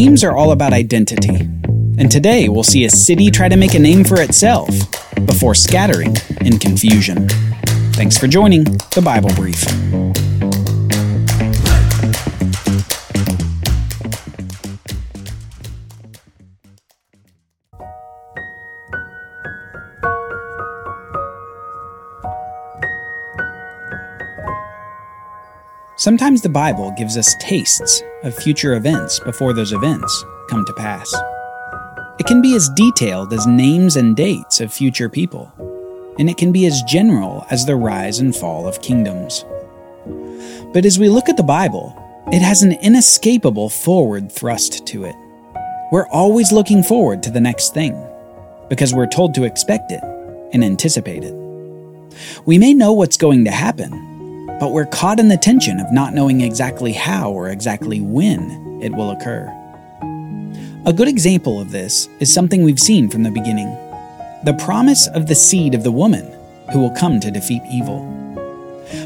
Names are all about identity. And today we'll see a city try to make a name for itself before scattering in confusion. Thanks for joining the Bible Brief. Sometimes the Bible gives us tastes of future events before those events come to pass. It can be as detailed as names and dates of future people, and it can be as general as the rise and fall of kingdoms. But as we look at the Bible, it has an inescapable forward thrust to it. We're always looking forward to the next thing, because we're told to expect it and anticipate it. We may know what's going to happen, but we're caught in the tension of not knowing exactly how or exactly when it will occur. A good example of this is something we've seen from the beginning the promise of the seed of the woman who will come to defeat evil.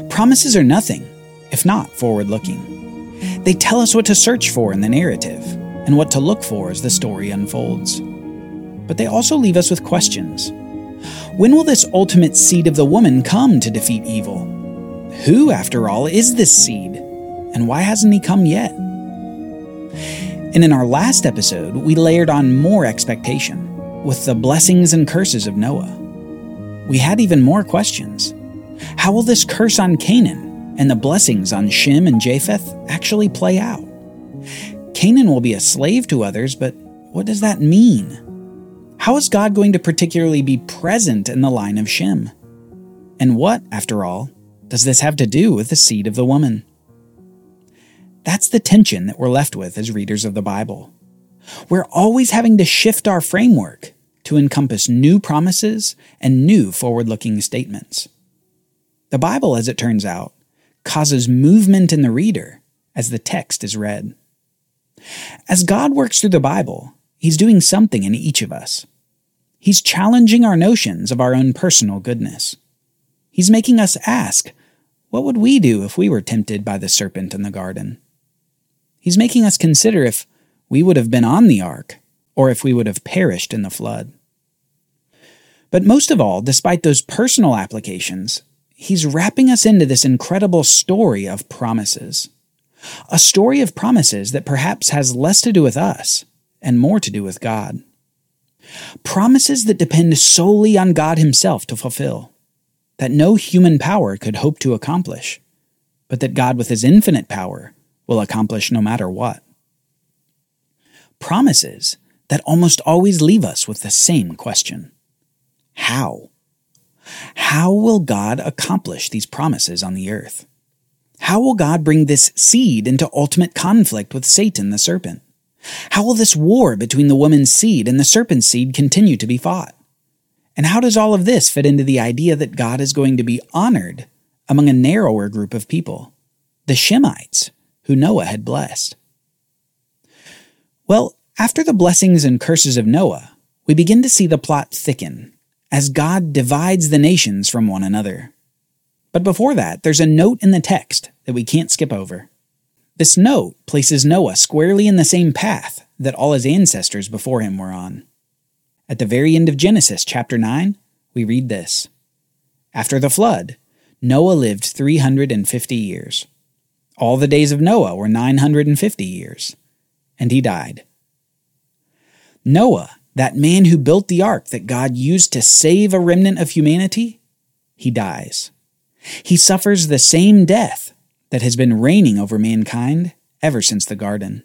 Promises are nothing if not forward looking. They tell us what to search for in the narrative and what to look for as the story unfolds. But they also leave us with questions. When will this ultimate seed of the woman come to defeat evil? Who, after all, is this seed? And why hasn't he come yet? And in our last episode, we layered on more expectation with the blessings and curses of Noah. We had even more questions. How will this curse on Canaan and the blessings on Shem and Japheth actually play out? Canaan will be a slave to others, but what does that mean? How is God going to particularly be present in the line of Shem? And what, after all, does this have to do with the seed of the woman? That's the tension that we're left with as readers of the Bible. We're always having to shift our framework to encompass new promises and new forward looking statements. The Bible, as it turns out, causes movement in the reader as the text is read. As God works through the Bible, He's doing something in each of us. He's challenging our notions of our own personal goodness. He's making us ask what would we do if we were tempted by the serpent in the garden? He's making us consider if we would have been on the ark or if we would have perished in the flood. But most of all, despite those personal applications, he's wrapping us into this incredible story of promises. A story of promises that perhaps has less to do with us and more to do with God. Promises that depend solely on God Himself to fulfill that no human power could hope to accomplish, but that God, with his infinite power, will accomplish no matter what. Promises that almost always leave us with the same question How? How will God accomplish these promises on the earth? How will God bring this seed into ultimate conflict with Satan the serpent? How will this war between the woman's seed and the serpent's seed continue to be fought? And how does all of this fit into the idea that God is going to be honored among a narrower group of people, the Shemites, who Noah had blessed? Well, after the blessings and curses of Noah, we begin to see the plot thicken as God divides the nations from one another. But before that, there's a note in the text that we can't skip over. This note places Noah squarely in the same path that all his ancestors before him were on. At the very end of Genesis chapter 9, we read this After the flood, Noah lived 350 years. All the days of Noah were 950 years, and he died. Noah, that man who built the ark that God used to save a remnant of humanity, he dies. He suffers the same death that has been reigning over mankind ever since the garden.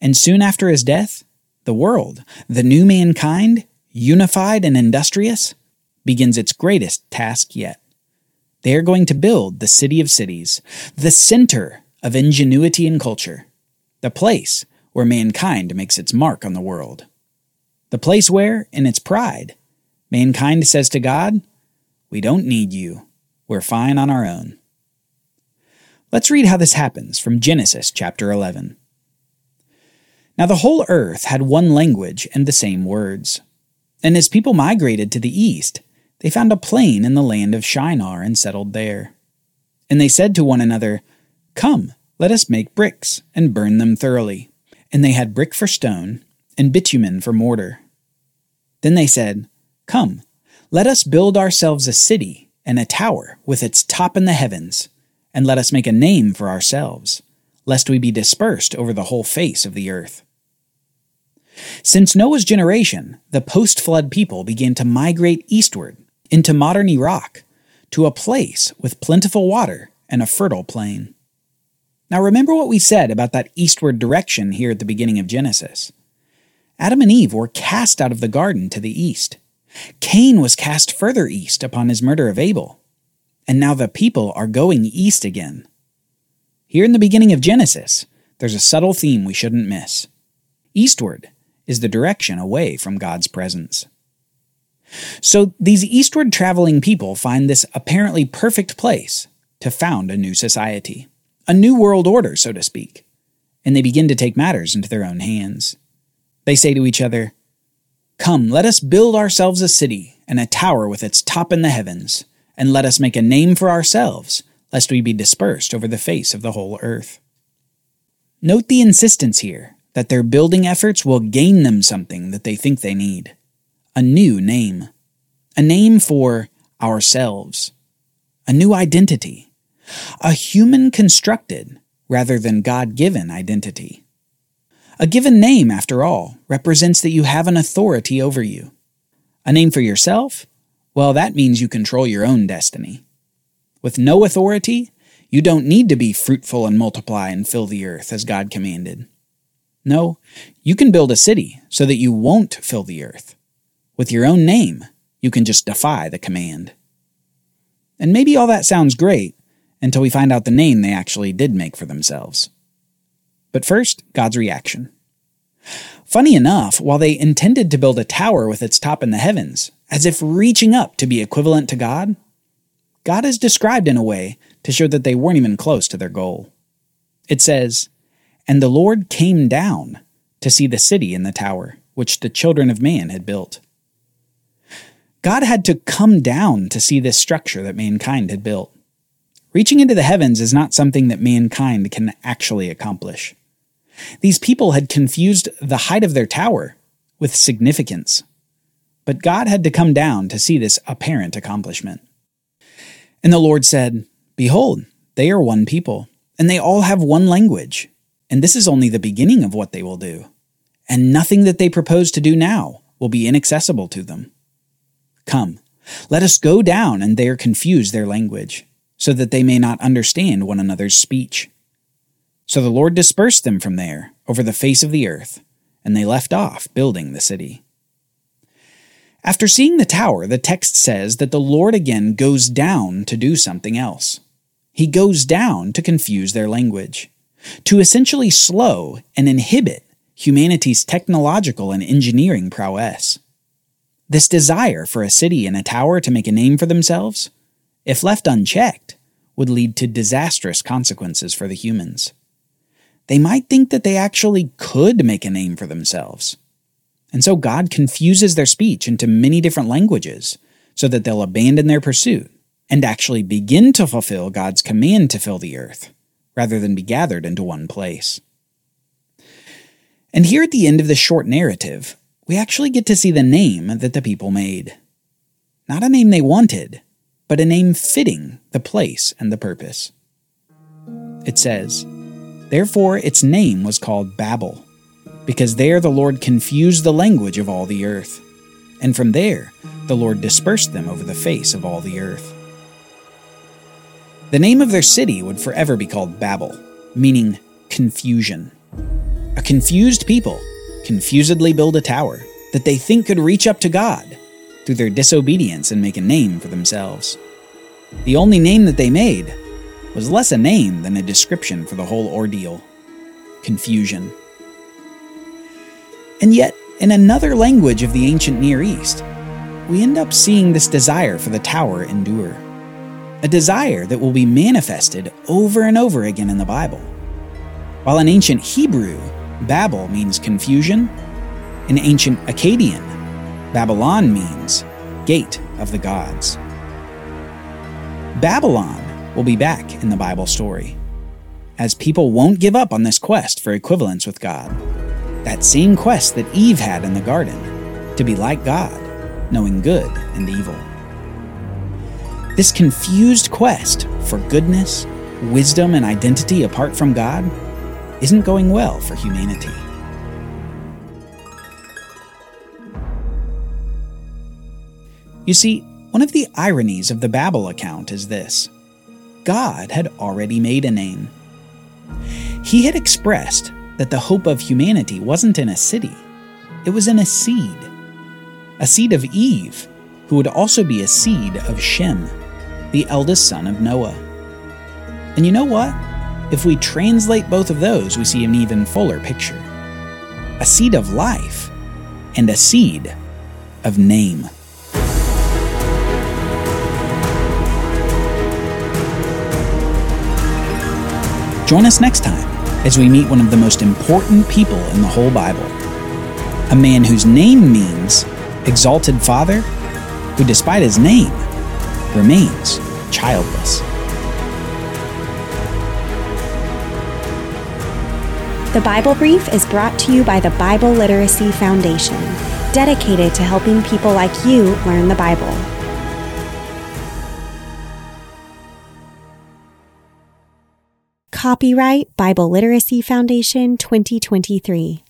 And soon after his death, the world, the new mankind, unified and industrious, begins its greatest task yet. They are going to build the city of cities, the center of ingenuity and culture, the place where mankind makes its mark on the world, the place where, in its pride, mankind says to God, We don't need you, we're fine on our own. Let's read how this happens from Genesis chapter 11. Now the whole earth had one language and the same words. And as people migrated to the east, they found a plain in the land of Shinar and settled there. And they said to one another, Come, let us make bricks and burn them thoroughly, and they had brick for stone, and bitumen for mortar. Then they said, Come, let us build ourselves a city and a tower with its top in the heavens, and let us make a name for ourselves, lest we be dispersed over the whole face of the earth. Since Noah's generation, the post flood people began to migrate eastward into modern Iraq to a place with plentiful water and a fertile plain. Now remember what we said about that eastward direction here at the beginning of Genesis. Adam and Eve were cast out of the garden to the east. Cain was cast further east upon his murder of Abel. And now the people are going east again. Here in the beginning of Genesis, there's a subtle theme we shouldn't miss. Eastward is the direction away from God's presence. So these eastward traveling people find this apparently perfect place to found a new society, a new world order, so to speak, and they begin to take matters into their own hands. They say to each other, Come, let us build ourselves a city and a tower with its top in the heavens, and let us make a name for ourselves, lest we be dispersed over the face of the whole earth. Note the insistence here that their building efforts will gain them something that they think they need a new name, a name for ourselves, a new identity, a human constructed rather than God given identity. A given name, after all, represents that you have an authority over you. A name for yourself? Well, that means you control your own destiny. With no authority, you don't need to be fruitful and multiply and fill the earth as God commanded. No, you can build a city so that you won't fill the earth. With your own name, you can just defy the command. And maybe all that sounds great until we find out the name they actually did make for themselves. But first, God's reaction. Funny enough, while they intended to build a tower with its top in the heavens, as if reaching up to be equivalent to God, God is described in a way to show that they weren't even close to their goal. It says, and the Lord came down to see the city and the tower, which the children of man had built. God had to come down to see this structure that mankind had built. Reaching into the heavens is not something that mankind can actually accomplish. These people had confused the height of their tower with significance. But God had to come down to see this apparent accomplishment. And the Lord said, Behold, they are one people, and they all have one language. And this is only the beginning of what they will do. And nothing that they propose to do now will be inaccessible to them. Come, let us go down and there confuse their language, so that they may not understand one another's speech. So the Lord dispersed them from there over the face of the earth, and they left off building the city. After seeing the tower, the text says that the Lord again goes down to do something else. He goes down to confuse their language to essentially slow and inhibit humanity's technological and engineering prowess. This desire for a city and a tower to make a name for themselves, if left unchecked, would lead to disastrous consequences for the humans. They might think that they actually could make a name for themselves. And so God confuses their speech into many different languages so that they'll abandon their pursuit and actually begin to fulfill God's command to fill the earth rather than be gathered into one place. And here at the end of this short narrative, we actually get to see the name that the people made. Not a name they wanted, but a name fitting the place and the purpose. It says, Therefore its name was called Babel, because there the Lord confused the language of all the earth, and from there the Lord dispersed them over the face of all the earth. The name of their city would forever be called Babel, meaning confusion. A confused people confusedly build a tower that they think could reach up to God through their disobedience and make a name for themselves. The only name that they made was less a name than a description for the whole ordeal confusion. And yet, in another language of the ancient Near East, we end up seeing this desire for the tower endure a desire that will be manifested over and over again in the Bible. While in ancient Hebrew, Babel means confusion, in ancient Akkadian, Babylon means gate of the gods. Babylon will be back in the Bible story, as people won't give up on this quest for equivalence with God. That same quest that Eve had in the garden to be like God, knowing good and evil. This confused quest for goodness, wisdom, and identity apart from God isn't going well for humanity. You see, one of the ironies of the Babel account is this God had already made a name. He had expressed that the hope of humanity wasn't in a city, it was in a seed. A seed of Eve, who would also be a seed of Shem, the eldest son of Noah. And you know what? If we translate both of those, we see an even fuller picture a seed of life and a seed of name. Join us next time as we meet one of the most important people in the whole Bible. A man whose name means Exalted Father, who, despite his name, remains childless. The Bible Brief is brought to you by the Bible Literacy Foundation, dedicated to helping people like you learn the Bible. Copyright Bible Literacy Foundation 2023.